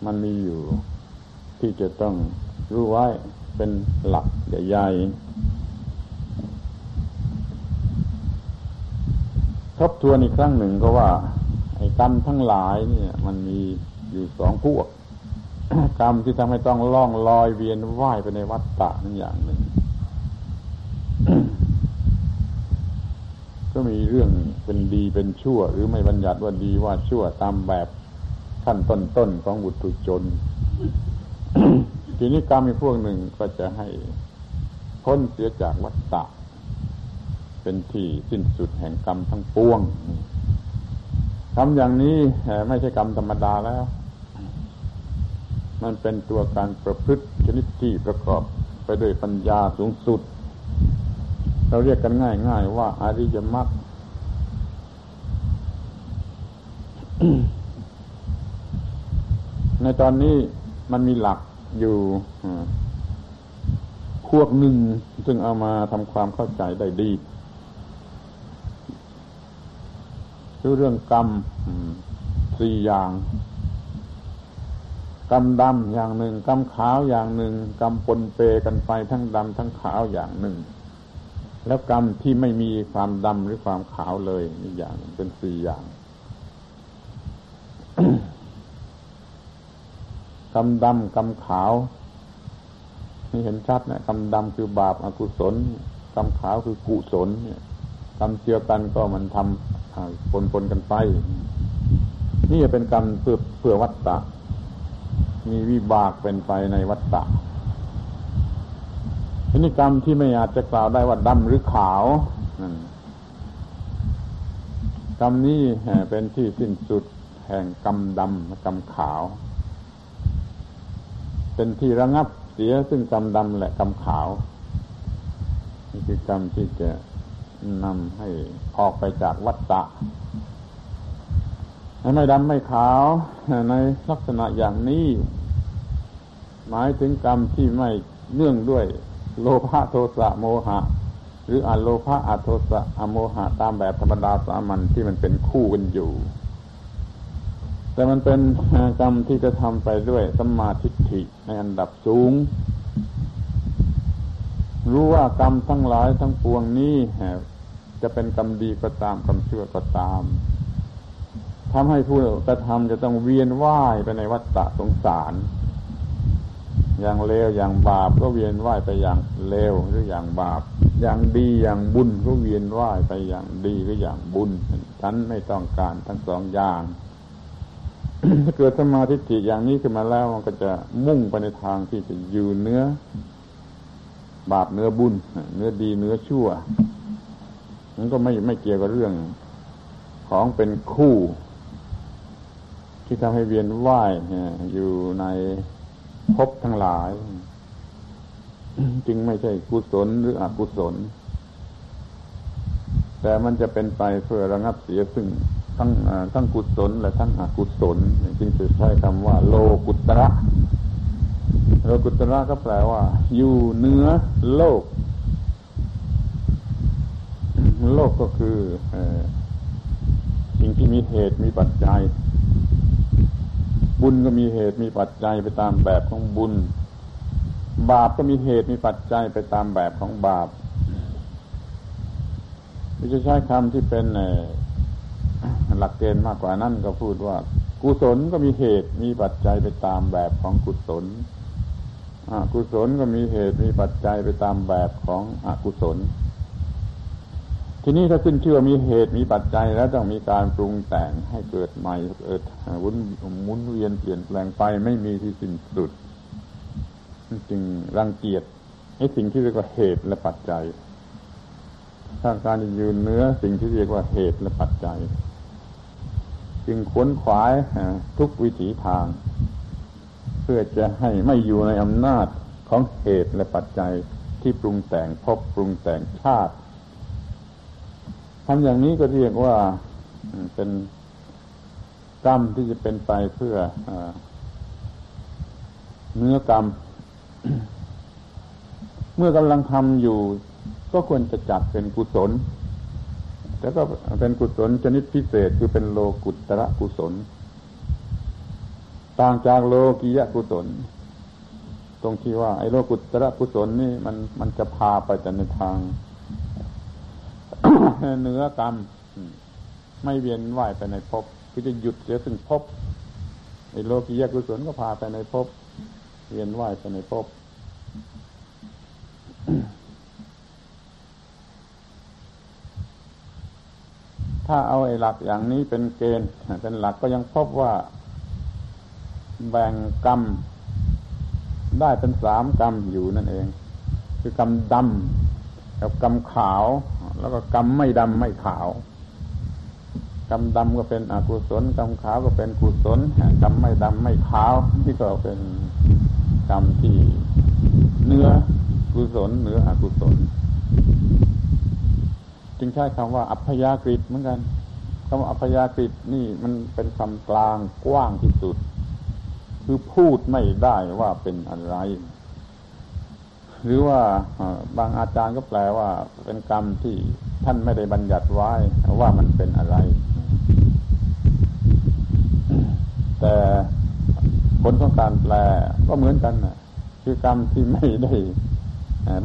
มันมีอยู่ ที่จะต้องรู้ไว้เป็นหลักใหญ่ๆทบทวนอีกครั้งหนึ่งก็ว่า ไอ้กรรมทั้งหลายเนี่ย มันมีอยู่สองพวก กรรมที่ทำให้ต้องล่องลอยเวียนว่ายไปในวัฏฏะนั่นอย่างหนึ่ง ก็มีเรื่องเป็นดีเป็นชั่ว หรือไม่บัญญัติว่าดีว่าชั่วตามแบบ ขั้นต้นๆของบุตรชน ทีนี้กรรมอีกพวกหนึ่งก็จะให้พ้นเสียจากวัฏฏะเป็นที่สิ้นสุดแห่งกรรมทั้งปวงทำอย่างนี้ไม่ใช่กรรมธรรมดาแล้ว มันเป็นตัวการประพฤติชนิดที่ประกอบไปด้วยปัญญาสูงสุด เราเรียกกันง่าย ๆ ว่าอาริยมรรค ในตอนนี้มันมีหลักอยู่พวกหนึ่งซึ่งเอามาทำความเข้าใจได้ดีคือเรื่องกรรมสี่อย่าง กรรมดำอย่างหนึ่ง กรรมขาวอย่างหนึ่ง กรรมปนเปกันไปทั้งดำทั้งขาวอย่างหนึ่ง แล้วกรรมที่ไม่มีความดำหรือความขาวเลยอีกอย่างเป็นสี่อย่าง กำดำกำขาวนี่เห็นชัดนะกำดำคือบาปอากุศลกำขาวคือกุศลเนี่ยกรรมเชื่อกันก็มันทำปนปนกันไป นี่เป็นกรรมเพื่อเพื่อวัตตะ มีวิบากเป็นไปในวัตตะทีนี้กรรมที่ไม่อาจจะกล่าวได้ว่าดำหรือขาวกรรมนี้เป็นที่สิ้นสุดแห่งกรรมดำกรรมขาว เป็นที่ระงับเสียซึ่งกรรมดำและกรรมขาวนี่คือกรรมที่จะนำให้ออกไปจากวัฏฏะไม่ดำไม่ขาวในลักษณะอย่างนี้ หมายถึงกรรมที่ไม่เนื่องด้วย โลภะโทสะโมหะ หรืออโลภะอโทสะอโมหะตามแบบธรรมดาสามัญที่มันเป็นคู่กันอยู่ แต่มันเป็นกรรมที่จะทำไปด้วยสัมมาทิฏฐิในอันดับสูง รู้ว่ากรรมทั้งหลายทั้งปวงนี้จะเป็นกรรมดีก็ตามกรรมชั่วก็ตามทำให้ผู้กระทำจะต้องเวียนว่ายไปในวัฏฏะสงสาร อย่างเลวอย่างบาปก็เวียนว่ายไปอย่างเลวหรืออย่างบาป อย่างดีอย่างบุญก็เวียนว่ายไปอย่างดีหรืออย่างบุญฉันไม่ต้องการทั้งสองอย่าง ถ้าเกิดสมาธิฏฐิอย่างนี้ขึ้นมาแล้วมันก็จะมุ่งไปในทางที่จะอยู่เนื้อ บาปเนื้อบุญ เนื้อดีเนื้อชั่วมันก็ไม่ไม่เกี่ยวกับเรื่อง ของเป็นคู่ ที่ทำให้เวียนว่ายอยู่ในภพทั้งหลาย จึงไม่ใช่กุศลหรืออกุศล แต่มันจะเป็นไปเพื่อระงับเสียซึ่ง ทั้งทั้งกุศลและทั้งอกุศลจึงจะใช้คำว่า โลกุตระโลกุตระก็แปลว่า อยู่เหนือโลก โลกก็คือสิ่งที่มีเหตุมีปัจจัย บุญก็มีเหตุมีปัจจัยไปตามแบบของบุญ บาปก็มีเหตุมีปัจจัยไปตามแบบของบาปไม่ใช่ใช้คำที่เป็น หลักเกณฑ์มากกว่านั้นก็พูดว่า กุศลก็มีเหตุมีปัจจัยไปตามแบบของกุศลอกุศลก็มีเหตุมีปัจจัยไปตามแบบของอกุศล ทีนี้ถ้าขึ้นเชื่อมีเหตุมีปัจจัยแล้วต้องมีการปรุงแต่งให้เกิดใหม่เกิดวุ่นหมุนเวียนเปลี่ยนแปลงไปไม่มีที่สิ้นสุดจึงรังเกียจให้สิ่งที่เรียกว่าเหตุและปัจจัยถ้าการยืนเนื้อสิ่งที่เรียกว่าเหตุและปัจจัย จึงขวนขวายทุกวิถีทาง เพื่อจะให้ไม่อยู่ในอำนาจของเหตุและปัจจัยที่ปรุงแต่งพบปรุงแต่งชาติทำอย่างนี้ก็เรียกว่าเป็นกรรมที่จะเป็นไปเพื่ออเนื้อกรรม เมื่อกำลังทำอยู่ ก็ควรจะจัดเป็นกุศล แล้วก็เป็นกุศลชนิดพิเศษคือเป็นโลกุตระกุศล ต่างจากโลกิยะกุศล ตรงที่ว่าไอ้โลกุตระกุศลนี่มันมันจะพาไปแต่ในทางเนื้อกรรม ไม่เวียนว่ายไปในภพคือจะหยุดเสียซึ่งภพไอ้โลกิยะกุศลก็พาไปในภพเวียนว่ายไปในภพ ถ้าเอาไอ้หลักอย่างนี้เป็นเกณฑ์เป็นหลักก็ยังพบว่า แบ่งกรรม ได้เป็นสามกรรมอยู่นั่นเอง คือกรรมดำกับกรรมขาว แล้วก็กรรมไม่ดำไม่ขาวกรรมดำก็เป็นอกุศลกรรมขาวก็เป็นกุศลกรรมไม่ดำไม่ขาวนี่ก็เป็นกรรมที่เนื้อกุศลเนื้ออกุศล จึงใช้คำว่าอัพยากฤิเหมือนกันคำว่าอัพยากฤินี่มันเป็นคำกลางกว้างที่สุด คือพูดไม่ได้ว่าเป็นอะไร หรือว่าบางอาจารย์ก็แปลว่า เป็นกรรมที่ท่านไม่ได้บัญญัติไว้ว่ามันเป็นอะไร แต่ผลของการแปลก็เหมือนกันนะคือกรรมที่ไม่ได้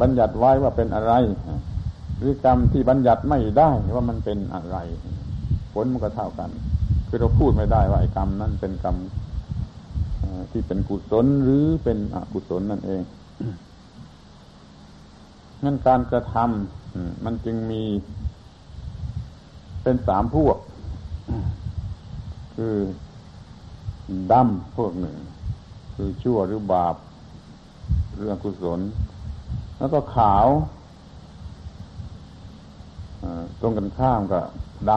บัญญัติไว้ว่าเป็นอะไร หรือกรรมที่บัญญัติไม่ได้ว่ามันเป็นอะไร ผลมันก็เท่ากัน คือเราพูดไม่ได้ว่าไอ้กรรมนั้นเป็นกรรมที่เป็นกุศลหรือเป็นอกุศลนั่นเองงั้นการกระทำมันจึงมีเป็นสามพวก คือดำพวกหนึ่ง คือชั่วหรือบาป เรื่องกุศล แล้วก็ขาว ตรงกันข้ามก็ด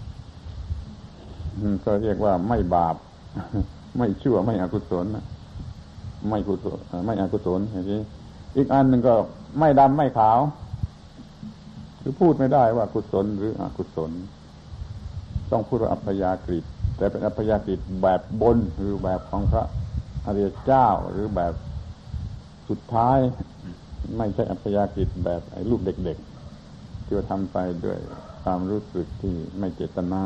ำก็เรียกว่าไม่บาป ไม่ชั่วไม่อกุศลไม่กุศลไม่อกุศลอย่างนี้อีกอันหนึ่งก็ไม่ดำไม่ขาว คือพูดไม่ได้ว่ากุศลหรืออกุศล ต้องพูดว่าอัพยากฤิแต่เป็นอัพยากฤิแบบบนหรือแบบของพระอริยเจ้าหรือแบบสุดท้าย ไม่ใช่อัพยากฤิแบบไอ้ลูกเด็ก ที่ว่าทำไปด้วยความรู้สึกที่ไม่เจตนา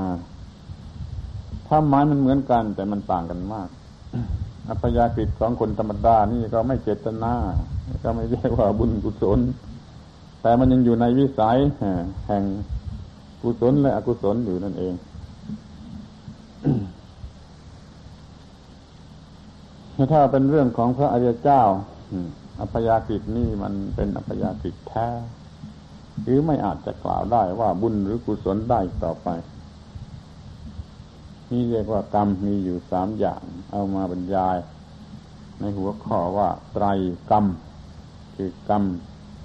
ถ้าหมายมันเหมือนกัน แต่มันต่างกันมาก อัพยากฤิของคนธรรมดานี่ก็ไม่เจตนา ก็ไม่เรียกว่าบุญกุศล แต่มันยังอยู่ในวิสัยแห่งกุศลและอกุศลอยู่นั่นเองถ้าเป็นเรื่องของพระอริยเจ้าอัพยากฤินี่มันเป็นอัพยากฤิแท้ หรือไม่อาจจะกล่าวได้ว่าบุญหรือกุศลได้ต่อไป นี่เรียกว่ากรรมมีอยู่สามอย่าง เอามาบรรยาย ในหัวข้อว่าไตรกรรม คือกรรม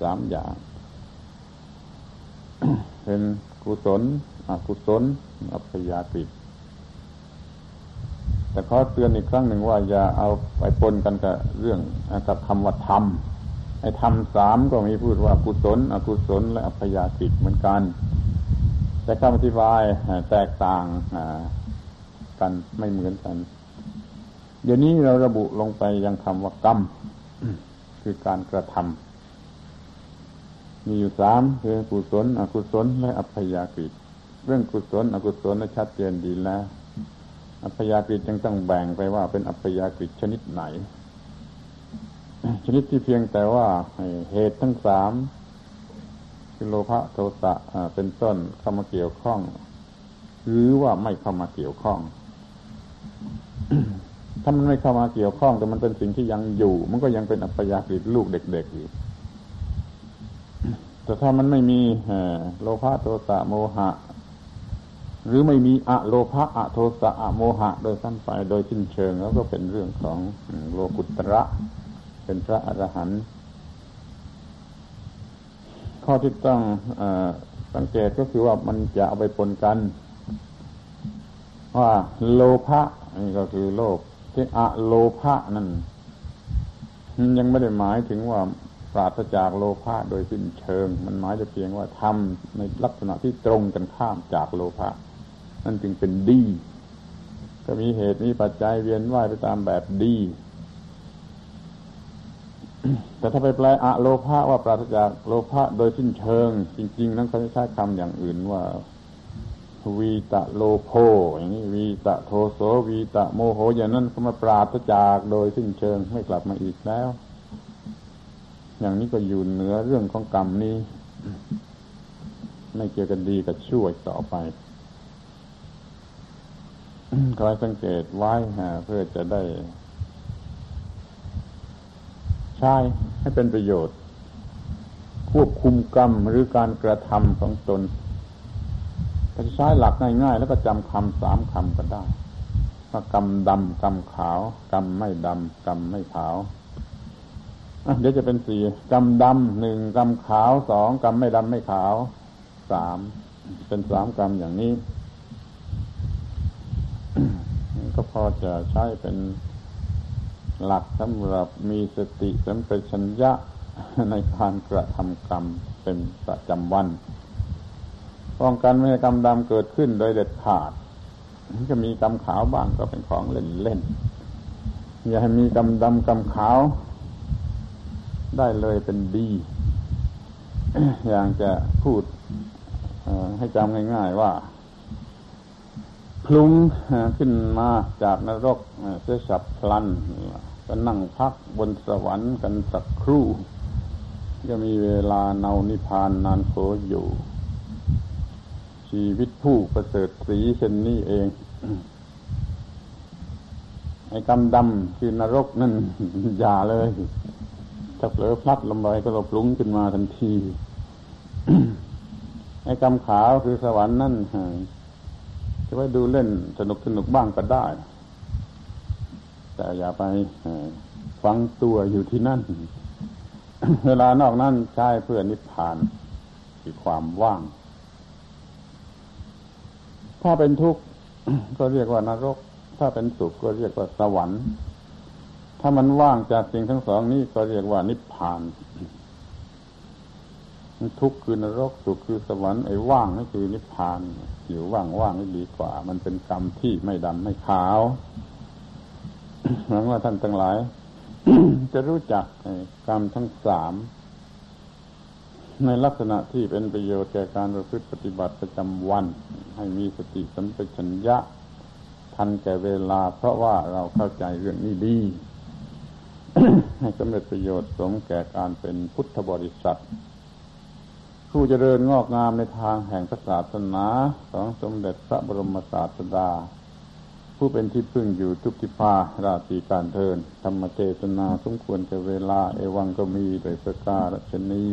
สามอย่าง เป็นกุศลอกุศลอัพยากฤิแต่ขอเตือนอีกครั้งหนึ่งว่าอย่าเอาไปปนกันกับเรื่องกับคำว่าธรรม ไอ้ธรรมสามก็มีพูดว่ากุศล อกุศล และอัพยากฤิเหมือนกัน แต่คำอธิบายแตกต่างกันไม่เหมือนกัน เดี๋ยวนี้เราระบุลงไปยังคำว่ากรรม คือการกระทำมีอยู่สามคือกุศล อกุศล และอัพยากฤิเรื่องกุศล อกุศลชัดเจนดีแล้วอัพยากฤิยังต้องแบ่งไปว่าเป็นอัพยากฤิชนิดไหน ชนิดที่เพียงแต่ว่าเหตุทั้งสามคือโลภะโทสะเป็นต้นเข้ามาเกี่ยวข้อง หรือว่าไม่เข้ามาเกี่ยวข้อง ถ้ามันไม่เข้ามาเกี่ยวข้อง แต่มันเป็นสิ่งที่ยังอยู่ มันก็ยังเป็นอัพยากฤิลูกเด็กๆอยู่แต่ถ้ามันไม่มีโลภะโทสะโมหะ หรือไม่มีอะโลภะอะโทสะอะโมหะ โดยสั้นไปโดยสิ้นเชิง แล้วก็เป็นเรื่องของโลกุตระ เป็นพระอรหันต์ข้อที่ต้องอสังเกตก็คือว่ามันจะเอาไปปนกัน ว่าโลภะนี่ก็คือโลภที่อะโลภะนั่นยังไม่ได้หมายถึงว่าปราศจากโลภะโดยสิ้นเชิง มันหมายจะเพียงว่าทำในลักษณะที่ตรงกันข้ามจากโลภะนั่นจึงเป็นดี ก็มีเหตุมีปัจจัยเวียนว่ายไปตามแบบดี แต่ถ้าไปแปลอะโลภะว่าปราศจากโลภะโดยสิ้นเชิง จริง ๆ นั้นเขาจะใช้คำอย่างอื่นว่าวีตะโลโพอย่างนี้วีตะโทโสวีตะโมโห อย่างนั้นก็มาปราศจากโดยสิ้นเชิงไม่กลับมาอีกแล้ว อย่างนี้ก็อยู่เหนือเรื่องของกรรมนี้ ไม่เกี่ยวกันดีกับชั่วต่อไปคอยสังเกตไว้เพื่อจะได้ ใช้ให้เป็นประโยชน์ ควบคุมกรรมหรือการกระทำของตนจะใช้หลักง่าย ๆ แล้วก็จำคำสามคำก็ได้ว่ากรรมดำกรรมขาว กรรมไม่ดำกรรมไม่ขาวเดี๋ยวจะเป็นสี่กรรมดำหนึ่งกรรมขาวสองกรรมไม่ดำไม่ขาวสามเป็นสามกรรมอย่างนี้ ก็พอจะใช้เป็น หลักสำหรับมีสติสัมปชัญญะในการกระทำกรรมเป็นประจำวันป้องกันไม่ให้กรรมดำเกิดขึ้นโดยเด็ดขาดจะมีกรรมขาวบ้างก็เป็นของเล่นเล่นอย่าให้มีกรรมดำกรรมขาว ได้เลยเป็นดี อย่างจะพูดให้จำง่ายๆว่าพลุงขึ้นมาจากนรกเสียฉับพลัน ก็นั่งพักบนสวรรค์กันสักครู่ จะมีเวลาเนานิพานนานโสอยู่ ชีวิตผู้ประเสริฐสีเช่นนี้เอง ไอ้กำดำคือนรกนั่น อย่าเลยถ้าเผลอพลัดลงไปก็เราปลุงขึ้นมาทันที ไอ้กำขาวคือสวรรค์นั่นจะไว้ดูเล่นสนุกสนุกบ้างก็ได้ แต่อย่าไปฟังตัวอยู่ที่นั่น เวลานอกนั่นใช้เพื่อนิพพานคือความว่าง ถ้าเป็นทุกข์ก็เรียกว่านรก ถ้าเป็นสุขก็เรียกว่าสวรรค์ ถ้ามันว่างจากสิ่งทั้งสองนี้ก็เรียกว่านิพพาน ทุกข์คือนรก สุขคือสวรรค์ไอ้ว่างนี่คือนิพพาน อยู่ว่างว่างนี่ดีกว่า มันเป็นกรรมที่ไม่ดำไม่ขาว หวังว่าท่านทั้งหลาย จะรู้จักกรรมทั้งสาม ในลักษณะที่เป็นประโยชน์แก่การประพฤติปฏิบัติประจำวัน ให้มีสติสัมปชัญญะ ทันแก่เวลา เพราะว่าเราเข้าใจเรื่องนี้ดีให้สำเร็จประโยชน์สมแก่การเป็นพุทธบริษัทผู้เจริญงอกงามในทางแห่งศาสนาของสมเด็จพระบรมศาสดา ผู้เป็นที่พึ่งอยู่ทุกทิพาราศีการเทินธรรมเทศนาสมควรแก่เวลา เอวังก็มีโดยสการชนี